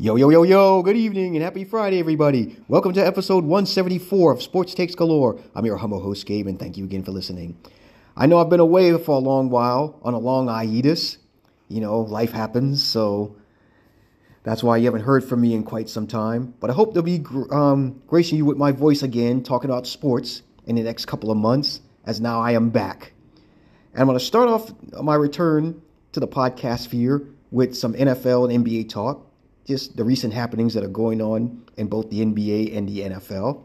Yo, yo, yo, yo, good evening and happy Friday, everybody. Welcome to episode 174 of Sports Takes Galore. I'm your humble host, Gabe, and thank you again for listening. I know I've been away for a long while on a long hiatus. You know, life happens, so that's why you haven't heard from me in quite some time. But I hope to be um, gracing you with my voice again, talking about sports in the next couple of months, as now I am back. And I'm going to start off my return to the podcast sphere with some NFL and NBA talk just the recent happenings that are going on in both the NBA and the NFL.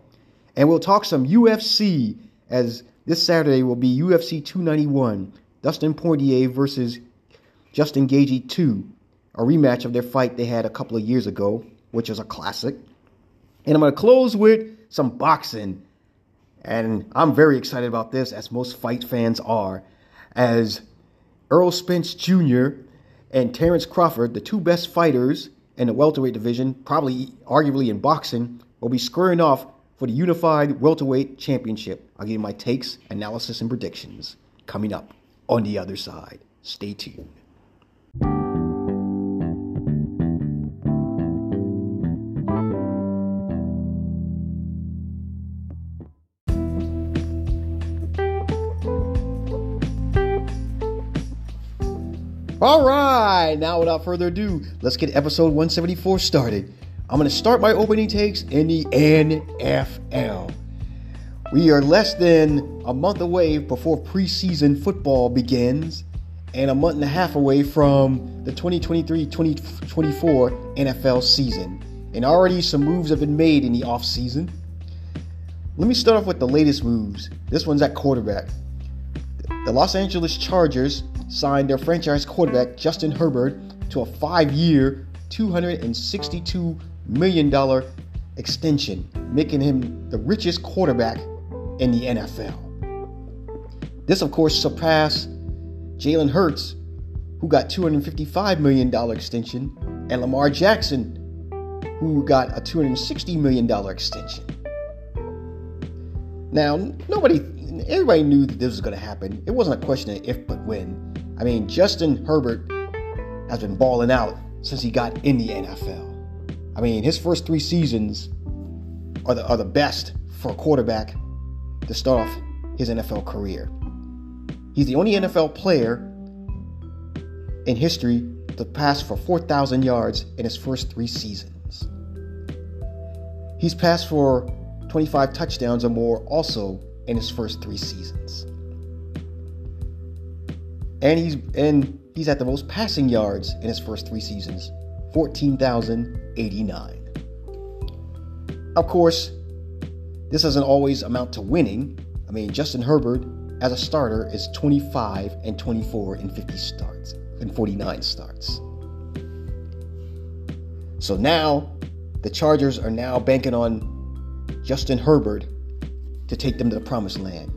And we'll talk some UFC as this Saturday will be UFC 291, Dustin Poirier versus Justin Gaethje 2, a rematch of their fight they had a couple of years ago, which is a classic. And I'm going to close with some boxing. And I'm very excited about this, as most fight fans are, as Errol Spence Jr. and Terrence Crawford, the two best fighters in the welterweight division, probably arguably in boxing, will be squaring off for the unified welterweight championship. I'll give you my takes, analysis, and predictions coming up on the other side. Stay tuned. All right, now without further ado, let's get episode 174 started. I'm going to start my opening takes in the NFL. We are less than a month away before preseason football begins, and a month and a half away from the 2023 2024 NFL season. And already some moves have been made in the offseason. Let me start off with the latest moves. This one's at quarterback. The Los Angeles Chargers signed their franchise quarterback, Justin Herbert, to a five year, $262 million extension, making him the richest quarterback in the NFL. This, of course, surpassed Jalen Hurts, who got $255 million extension, and Lamar Jackson, who got a $260 million extension. Now, nobody, everybody knew that this was going to happen. It wasn't a question of if, but when. I mean, Justin Herbert has been balling out since he got in the NFL. I mean, his first three seasons are the, are the best for a quarterback to start off his NFL career. He's the only NFL player in history to pass for 4,000 yards in his first three seasons. He's passed for 25 touchdowns or more also in his first three seasons and he's and he's at the most passing yards in his first three seasons 14,089. Of course, this doesn't always amount to winning. I mean, Justin Herbert as a starter is 25 and 24 in 50 starts, and 49 starts. So now the Chargers are now banking on Justin Herbert to take them to the promised land.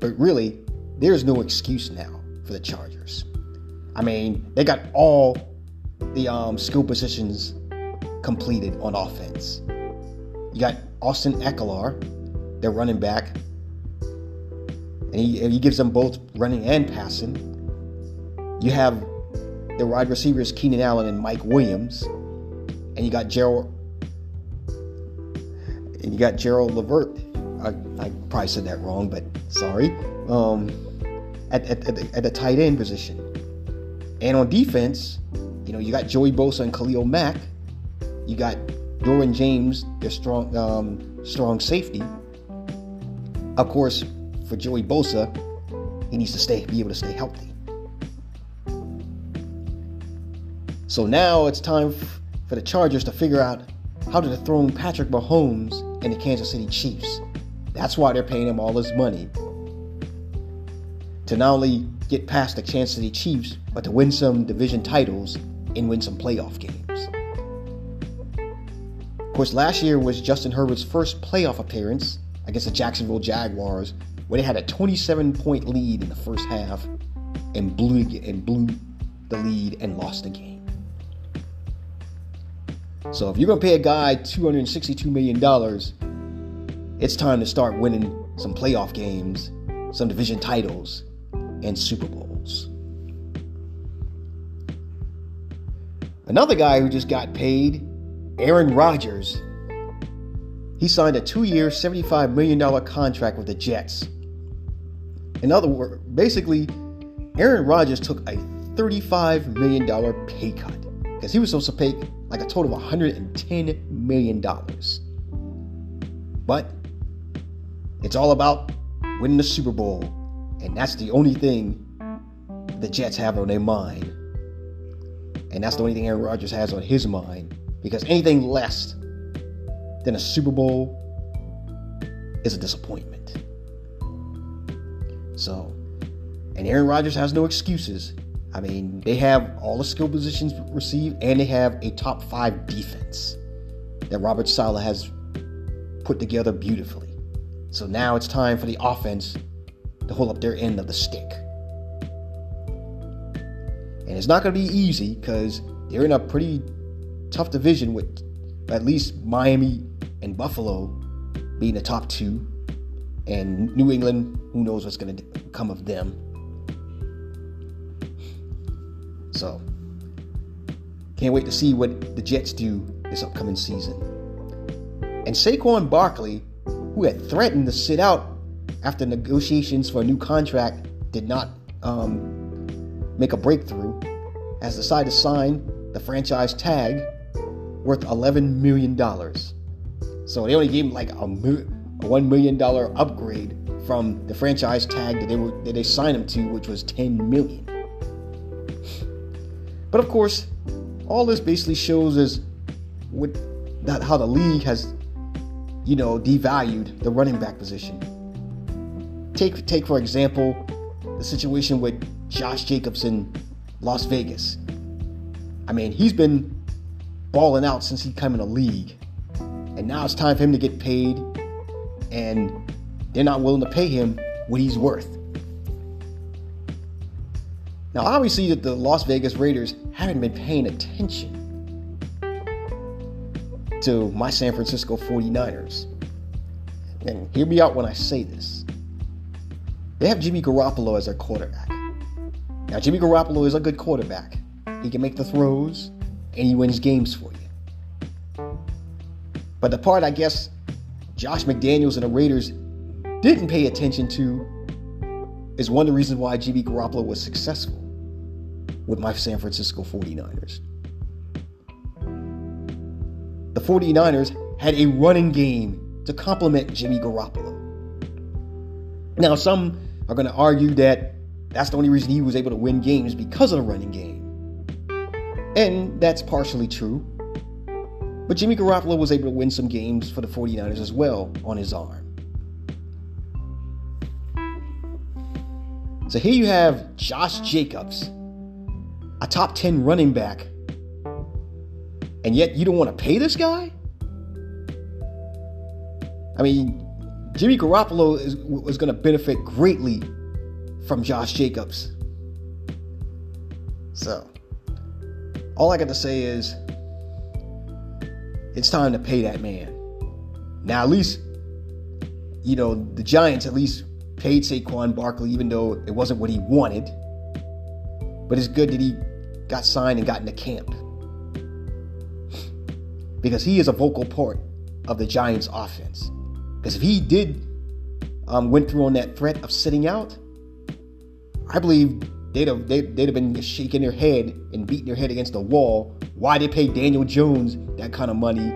But really, there's no excuse now for the Chargers. I mean, they got all the um, skill positions completed on offense. You got Austin Ekeler, their running back, and he, he gives them both running and passing. You have the wide receivers Keenan Allen and Mike Williams, and you got Gerald and you got Gerald Levert. I, I probably said that wrong, but sorry. Um, at, at, at, the, at the tight end position. And on defense, you know, you got Joey Bosa and Khalil Mack. You got Derwin James, their strong um, strong safety. Of course, for Joey Bosa, he needs to stay be able to stay healthy. So now it's time for the Chargers to figure out how to dethrone Patrick Mahomes and the Kansas City Chiefs. That's why they're paying him all this money to not only get past the Kansas City Chiefs, but to win some division titles and win some playoff games. Of course, last year was Justin Herbert's first playoff appearance against the Jacksonville Jaguars, where they had a 27 point lead in the first half and blew, and blew the lead and lost the game. So if you're going to pay a guy $262 million, it's time to start winning some playoff games, some division titles, and Super Bowls. Another guy who just got paid, Aaron Rodgers. He signed a two year, $75 million contract with the Jets. In other words, basically, Aaron Rodgers took a $35 million pay cut because he was supposed to pay like a total of $110 million. But it's all about winning the Super Bowl, and that's the only thing the Jets have on their mind. And that's the only thing Aaron Rodgers has on his mind because anything less than a Super Bowl is a disappointment. So, and Aaron Rodgers has no excuses. I mean, they have all the skill positions received, and they have a top five defense that Robert Saleh has put together beautifully. So now it's time for the offense to hold up their end of the stick. And it's not going to be easy because they're in a pretty tough division with at least Miami and Buffalo being the top two. And New England, who knows what's going to come of them. So, can't wait to see what the Jets do this upcoming season. And Saquon Barkley, who had threatened to sit out after negotiations for a new contract did not um, make a breakthrough, has decided to sign the franchise tag worth $11 million. So they only gave him like a, a $1 million upgrade from the franchise tag that they, were, that they signed him to, which was 10 million. But of course, all this basically shows is what that how the league has, you know, devalued the running back position. Take take for example the situation with Josh Jacobs in Las Vegas. I mean, he's been balling out since he came in the league. And now it's time for him to get paid and they're not willing to pay him what he's worth. Now, obviously, that the Las Vegas Raiders haven't been paying attention to my San Francisco 49ers. And hear me out when I say this. They have Jimmy Garoppolo as their quarterback. Now, Jimmy Garoppolo is a good quarterback. He can make the throws and he wins games for you. But the part I guess Josh McDaniels and the Raiders didn't pay attention to is one of the reasons why Jimmy Garoppolo was successful with my San Francisco 49ers. The 49ers had a running game to complement Jimmy Garoppolo. Now, some are going to argue that that's the only reason he was able to win games because of the running game. And that's partially true. But Jimmy Garoppolo was able to win some games for the 49ers as well on his arm. So here you have Josh Jacobs, a top 10 running back, and yet you don't want to pay this guy? I mean, Jimmy Garoppolo is, going to benefit greatly from Josh Jacobs. So, all I got to say is it's time to pay that man. Now, at least, you know, the Giants at least paid Saquon Barkley, even though it wasn't what he wanted. But it's good that he got signed and got into camp. Because he is a vocal part of the Giants offense. Because if he did um, went through on that threat of sitting out, I believe they'd have they'd, they'd have been shaking their head and beating their head against the wall. Why they pay Daniel Jones that kind of money,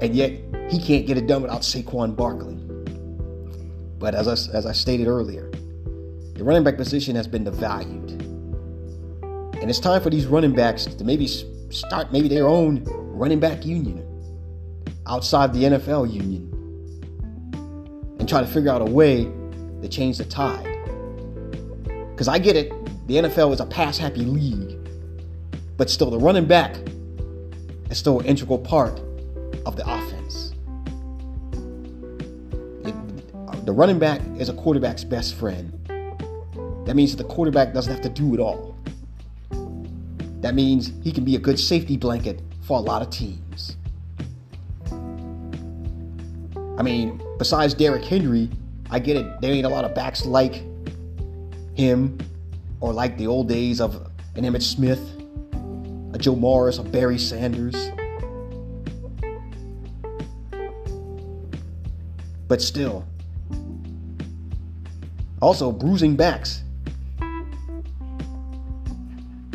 and yet he can't get it done without Saquon Barkley. But as I, as I stated earlier, the running back position has been devalued, and it's time for these running backs to maybe start maybe their own running back union outside the NFL union and try to figure out a way to change the tide. Because I get it, the NFL is a pass happy league, but still, the running back is still an integral part of the offense. It, the running back is a quarterback's best friend. That means that the quarterback doesn't have to do it all. That means he can be a good safety blanket for a lot of teams. I mean, besides Derrick Henry, I get it. There ain't a lot of backs like him or like the old days of an Emmitt Smith, a Joe Morris, a Barry Sanders. But still, also bruising backs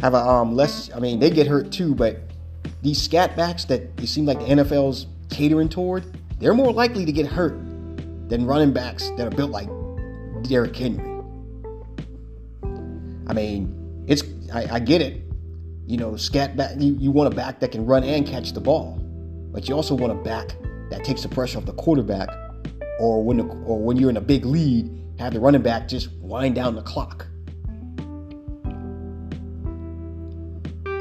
have a um less. I mean, they get hurt too, but these scat backs that it seem like the NFL's catering toward, they're more likely to get hurt than running backs that are built like Derrick Henry. I mean, it's I, I get it. You know, scat back. You, you want a back that can run and catch the ball, but you also want a back that takes the pressure off the quarterback, or when the, or when you're in a big lead, have the running back just wind down the clock.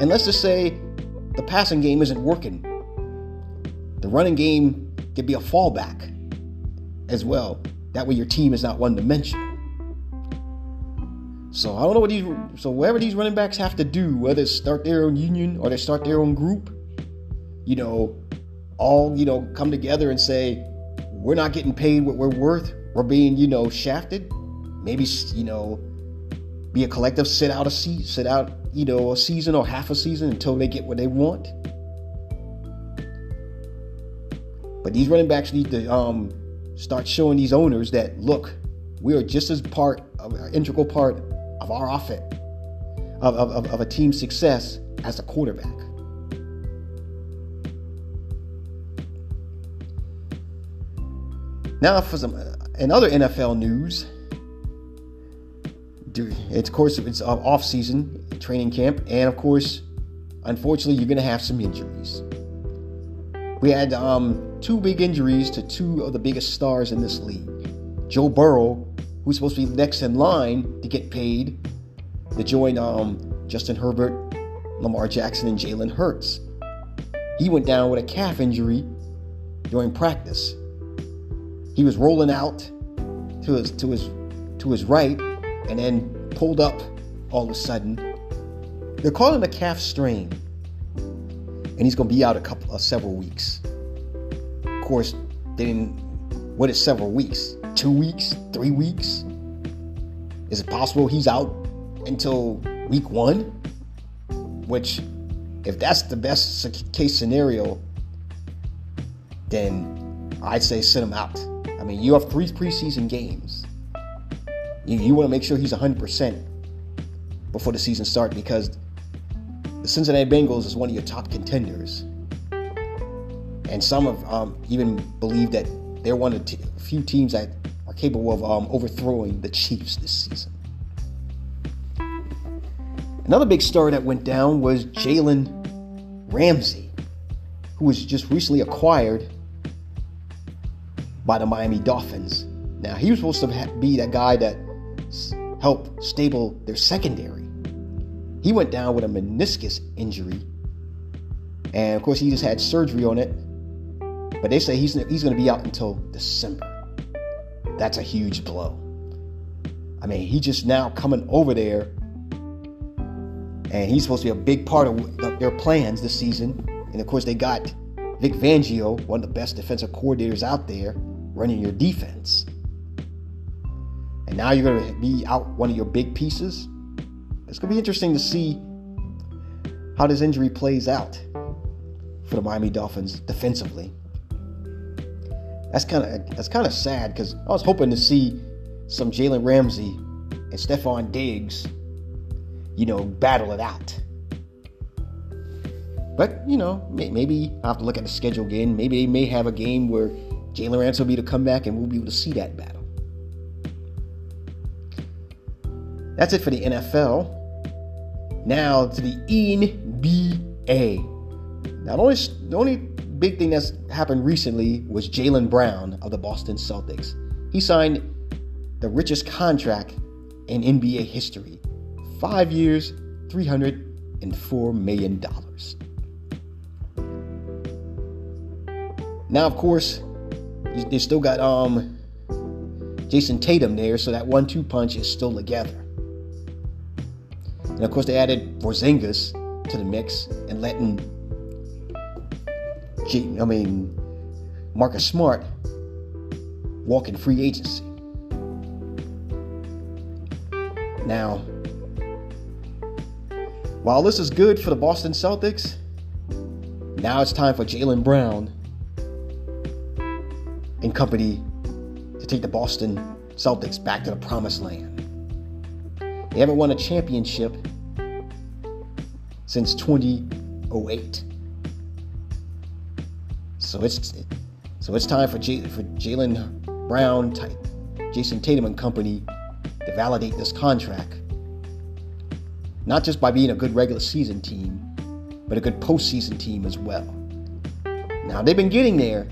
And let's just say the passing game isn't working. The running game could be a fallback as well. That way your team is not one dimensional. So I don't know what these so whatever these running backs have to do, whether it's start their own union or they start their own group, you know, all you know come together and say we're not getting paid what we're worth. We're being you know shafted. Maybe you know be a collective sit out a seat, sit out you know a season or half a season until they get what they want. But these running backs need to um, start showing these owners that look, we are just as part of integral part of our offense, of, of, of a team's success as a quarterback. Now, for some in other NFL news, it's of course it's off season training camp, and of course, unfortunately, you're going to have some injuries. We had um, two big injuries to two of the biggest stars in this league. Joe Burrow, who's supposed to be next in line to get paid to join um, Justin Herbert, Lamar Jackson, and Jalen Hurts. He went down with a calf injury during practice. He was rolling out to his to his to his right and then pulled up all of a sudden. They're calling a calf strain and he's going to be out a couple, uh, several weeks. Of course, they didn't. What is several weeks? Two weeks? Three weeks? Is it possible he's out until week one? Which, if that's the best case scenario, then I'd say sit him out. I mean, you have three preseason games. You, you want to make sure he's 100% before the season starts because the Cincinnati Bengals is one of your top contenders. And some have um, even believed that they're one of the t- few teams that are capable of um, overthrowing the Chiefs this season. Another big story that went down was Jalen Ramsey, who was just recently acquired by the Miami Dolphins. Now, he was supposed to be that guy that helped stable their secondary. He went down with a meniscus injury. And of course, he just had surgery on it. But they say he's, he's going to be out until December. That's a huge blow. I mean, he just now coming over there. And he's supposed to be a big part of their plans this season. And of course, they got Vic Fangio, one of the best defensive coordinators out there, running your defense. And now you're going to be out one of your big pieces. It's going to be interesting to see how this injury plays out for the Miami Dolphins defensively. That's kind of that's kind of sad because I was hoping to see some Jalen Ramsey and Stefon Diggs, you know, battle it out. But you know, maybe I have to look at the schedule again. Maybe they may have a game where Jalen Ramsey will be to come back and we'll be able to see that battle. That's it for the NFL. Now to the NBA. Now, the only, the only big thing that's happened recently was Jaylen Brown of the Boston Celtics. He signed the richest contract in NBA history five years, $304 million. Now, of course, they still got um, Jayson Tatum there, so that one two punch is still together. And of course, they added Porzingis to the mix and letting, I mean, Marcus Smart walk in free agency. Now, While this is good for the Boston Celtics, now it's time for Jaylen Brown and company to take the Boston Celtics back to the promised land. They haven't won a championship since 2008. So it's so it's time for J, for Jaylen Brown, Jayson Tatum and company to validate this contract. Not just by being a good regular season team, but a good postseason team as well. Now they've been getting there,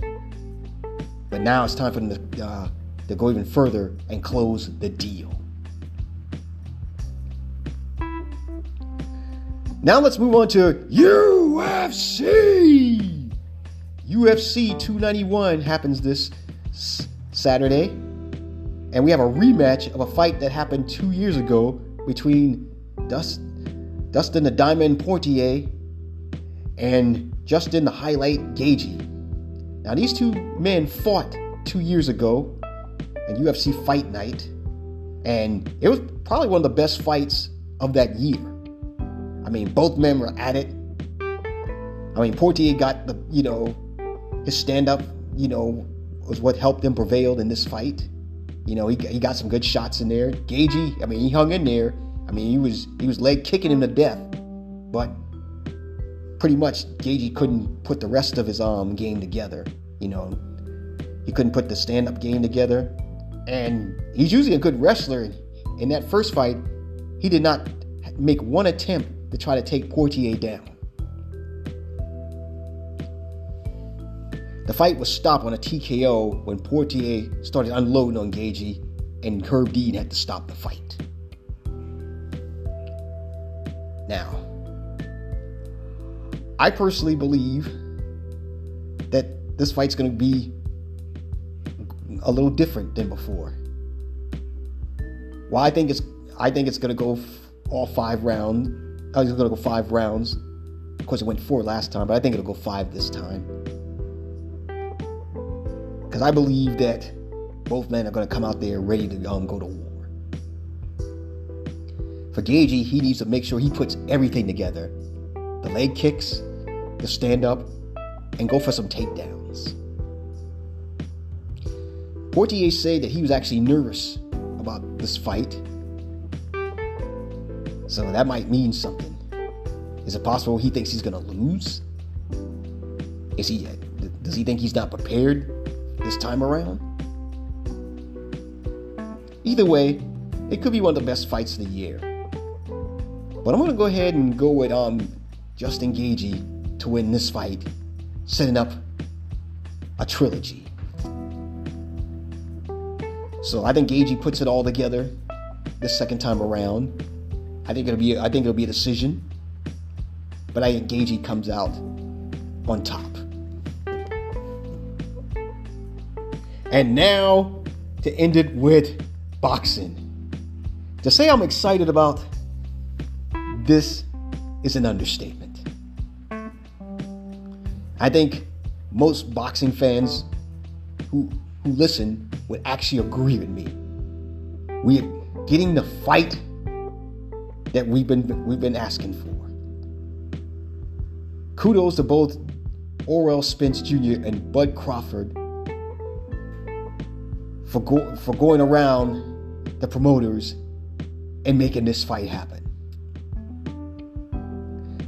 but now it's time for them to, uh, to go even further and close the deal. Now let's move on to UFC. UFC 291 happens this Saturday, and we have a rematch of a fight that happened two years ago between Dust, Dustin the Diamond Poirier and Justin the Highlight Gaethje. Now these two men fought two years ago at UFC Fight Night, and it was probably one of the best fights of that year. I mean, both men were at it. I mean, Poirier got the, you know, his stand up, you know, was what helped him prevail in this fight. You know, he, he got some good shots in there. Gaethje, I mean, he hung in there. I mean, he was he was leg kicking him to death, but pretty much Gaethje couldn't put the rest of his um game together. You know, he couldn't put the stand up game together, and he's usually a good wrestler. In that first fight, he did not make one attempt to try to take Poirier down. The fight was stopped on a TKO when Poirier started unloading on Gaethje, and Herb Dean had to stop the fight. Now, I personally believe that this fight's going to be a little different than before. Well, I think it's I think it's going to go all five rounds I was going to go five rounds. Of course, it went four last time, but I think it'll go five this time. Because I believe that both men are going to come out there ready to um, go to war. For Gaethje, he needs to make sure he puts everything together the leg kicks, the stand up, and go for some takedowns. Poirier said that he was actually nervous about this fight so that might mean something. Is it possible he thinks he's going to lose? Is he does he think he's not prepared this time around? Either way, it could be one of the best fights of the year. But I'm going to go ahead and go with um, Justin Gaethje to win this fight, setting up a trilogy. So I think Gaethje puts it all together this second time around. I think it'll be I think it'll be a decision. But I think Gaethje comes out on top. And now to end it with boxing. To say I'm excited about this is an understatement. I think most boxing fans who who listen would actually agree with me. We are getting the fight that we've been we've been asking for. Kudos to both Errol Spence Jr. and Bud Crawford for go, for going around the promoters and making this fight happen.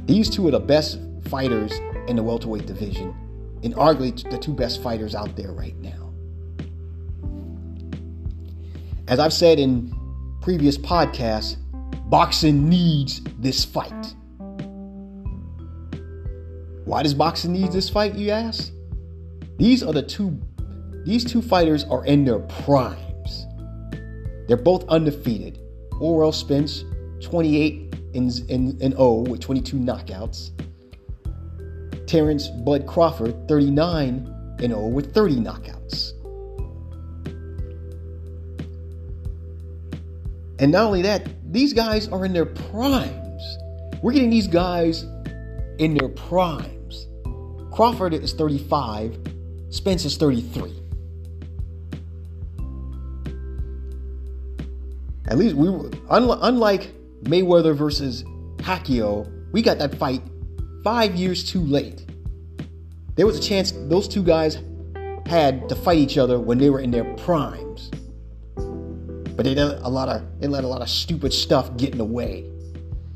These two are the best fighters in the welterweight division, and arguably the two best fighters out there right now. As I've said in previous podcasts, Boxing needs this fight. Why does boxing need this fight, you ask? These are the two these two fighters are in their primes. They're both undefeated. Errol Spence, 28 in, in, in 0 with 22 knockouts. Terrence Bud Crawford, 39 in 0 with 30 knockouts. And not only that, these guys are in their primes. We're getting these guys in their primes. Crawford is 35, Spence is 33. At least we were, unlike Mayweather versus Pacquiao, we got that fight five years too late. There was a chance those two guys had to fight each other when they were in their primes. But they let a lot of they let a lot of stupid stuff get in the way.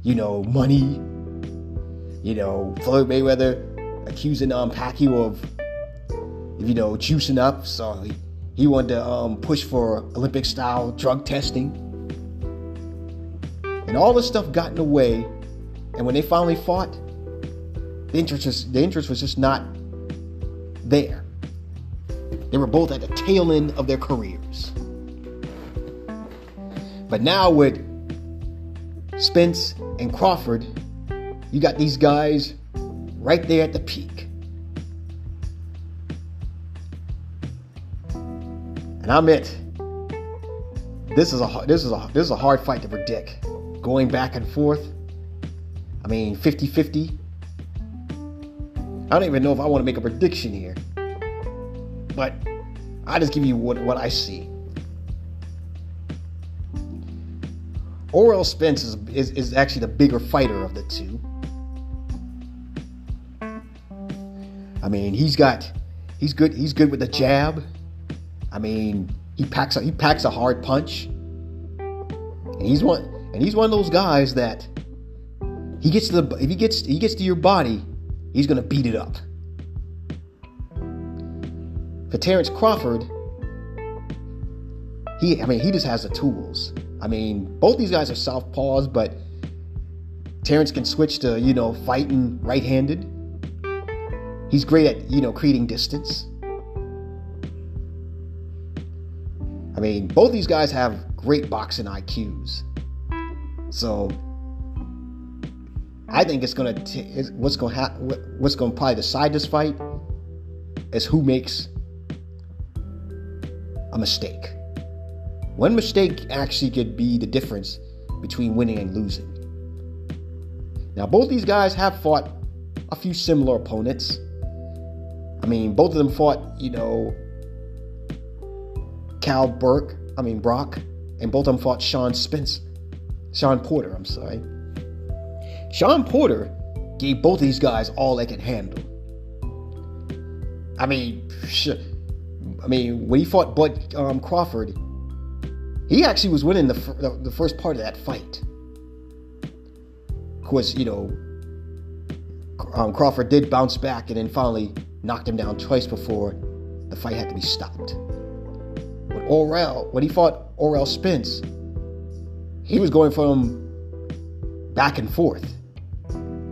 You know, money. You know, Floyd Mayweather accusing um Pacquiao of you know juicing up, so he, he wanted to um, push for Olympic style drug testing. And all this stuff got in the way. And when they finally fought, the interest was, the interest was just not there. They were both at the tail end of their careers. But now with Spence and Crawford, you got these guys right there at the peak. And I admit, this is a this is a this is a hard fight to predict. Going back and forth. I mean, 50-50. I don't even know if I want to make a prediction here. But I just give you what, what I see. Errol Spence is, is, is actually the bigger fighter of the two. I mean, he's got he's good he's good with the jab. I mean, he packs a, he packs a hard punch. And he's one and he's one of those guys that he gets to the if he gets he gets to your body, he's going to beat it up. For Terrence Crawford, he I mean, he just has the tools. I mean, both these guys are southpaws, but Terrence can switch to, you know, fighting right-handed. He's great at, you know, creating distance. I mean, both these guys have great boxing IQs. So I think it's gonna what's gonna ha- what's gonna probably decide this fight is who makes a mistake. One mistake actually could be the difference between winning and losing. Now, both these guys have fought a few similar opponents. I mean, both of them fought, you know, Cal Burke, I mean, Brock, and both of them fought Sean Spence, Shawn Porter, I'm sorry. Shawn Porter gave both these guys all they could handle. I mean, I mean, when he fought Bud um, Crawford, he actually was winning the, the, the first part of that fight. Of course, you know, um, Crawford did bounce back and then finally knocked him down twice before the fight had to be stopped. When Errol, when he fought Errol Spence, he was going from back and forth.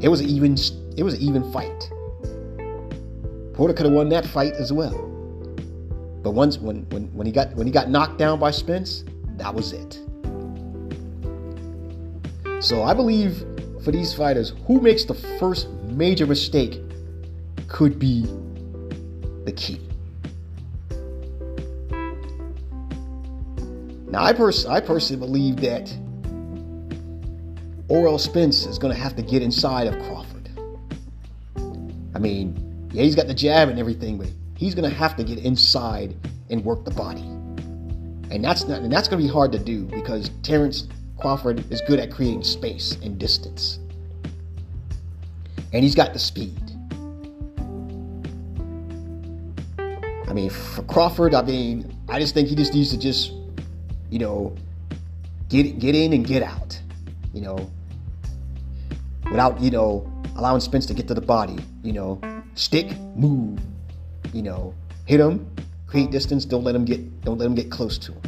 It was an even, it was an even fight. Porter could have won that fight as well. But once when, when, when he got when he got knocked down by Spence, that was it. So I believe for these fighters, who makes the first major mistake could be the key. Now, I, pers- I personally believe that Errol Spence is going to have to get inside of Crawford. I mean, yeah, he's got the jab and everything, but he's going to have to get inside and work the body. And that's not, and that's going to be hard to do because Terrence Crawford is good at creating space and distance. And he's got the speed. I mean, for Crawford, I mean, I just think he just needs to just, you know, get get in and get out. You know, without, you know, allowing Spence to get to the body, you know, stick, move, you know, hit him, create distance. Don't let him get don't let him get close to him.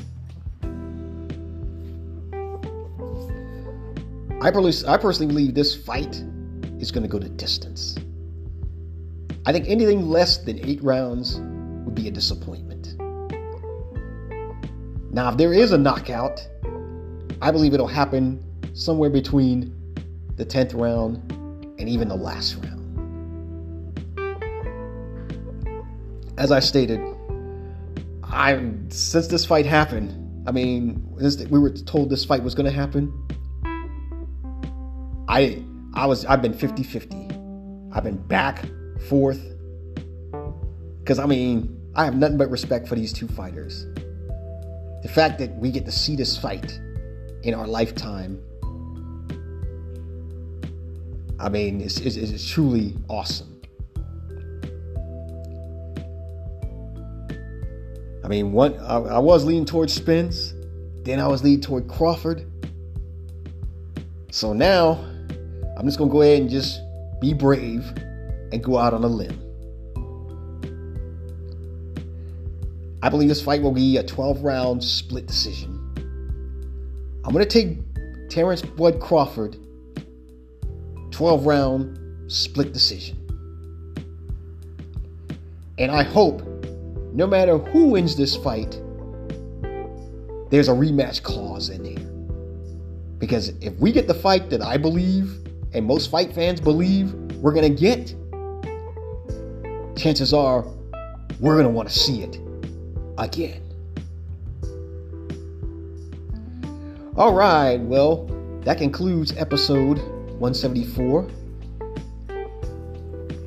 I I personally believe this fight is going to go to distance. I think anything less than eight rounds would be a disappointment. Now, if there is a knockout, I believe it'll happen somewhere between the 10th round and even the last round. As I stated, I since this fight happened, I mean, we were told this fight was going to happen. I I was I've been 50-50. I've been back, forth. Cuz I mean, I have nothing but respect for these two fighters. The fact that we get to see this fight in our lifetime I mean, it's, it's, it's truly awesome. I mean, one I, I was leaning towards Spence, then I was leaning toward Crawford. So now I'm just gonna go ahead and just be brave and go out on a limb. I believe this fight will be a 12 round split decision. I'm going to take Terrence Bud Crawford 12 round split decision. And I hope no matter who wins this fight, there's a rematch clause in there. Because if we get the fight that I believe and most fight fans believe we're going to get, chances are we're going to want to see it again. All right, well, that concludes episode 174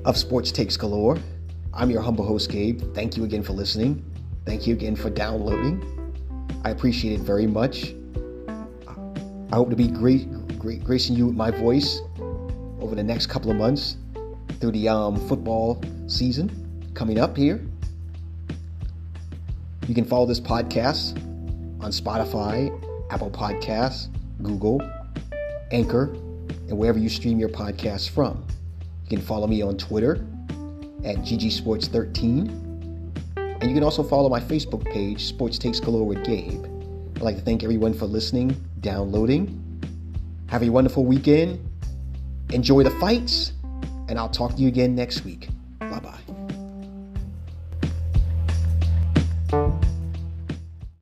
of Sports Takes Galore. I'm your humble host, Gabe. Thank you again for listening. Thank you again for downloading. I appreciate it very much. I hope to be great, great gracing you with my voice over the next couple of months through the um, football season coming up here. You can follow this podcast on Spotify, Apple Podcasts, Google, Anchor, and wherever you stream your podcasts from. You can follow me on Twitter at GGSports13. And you can also follow my Facebook page, Sports Takes Galore with Gabe. I'd like to thank everyone for listening, downloading. Have a wonderful weekend. Enjoy the fights, and I'll talk to you again next week.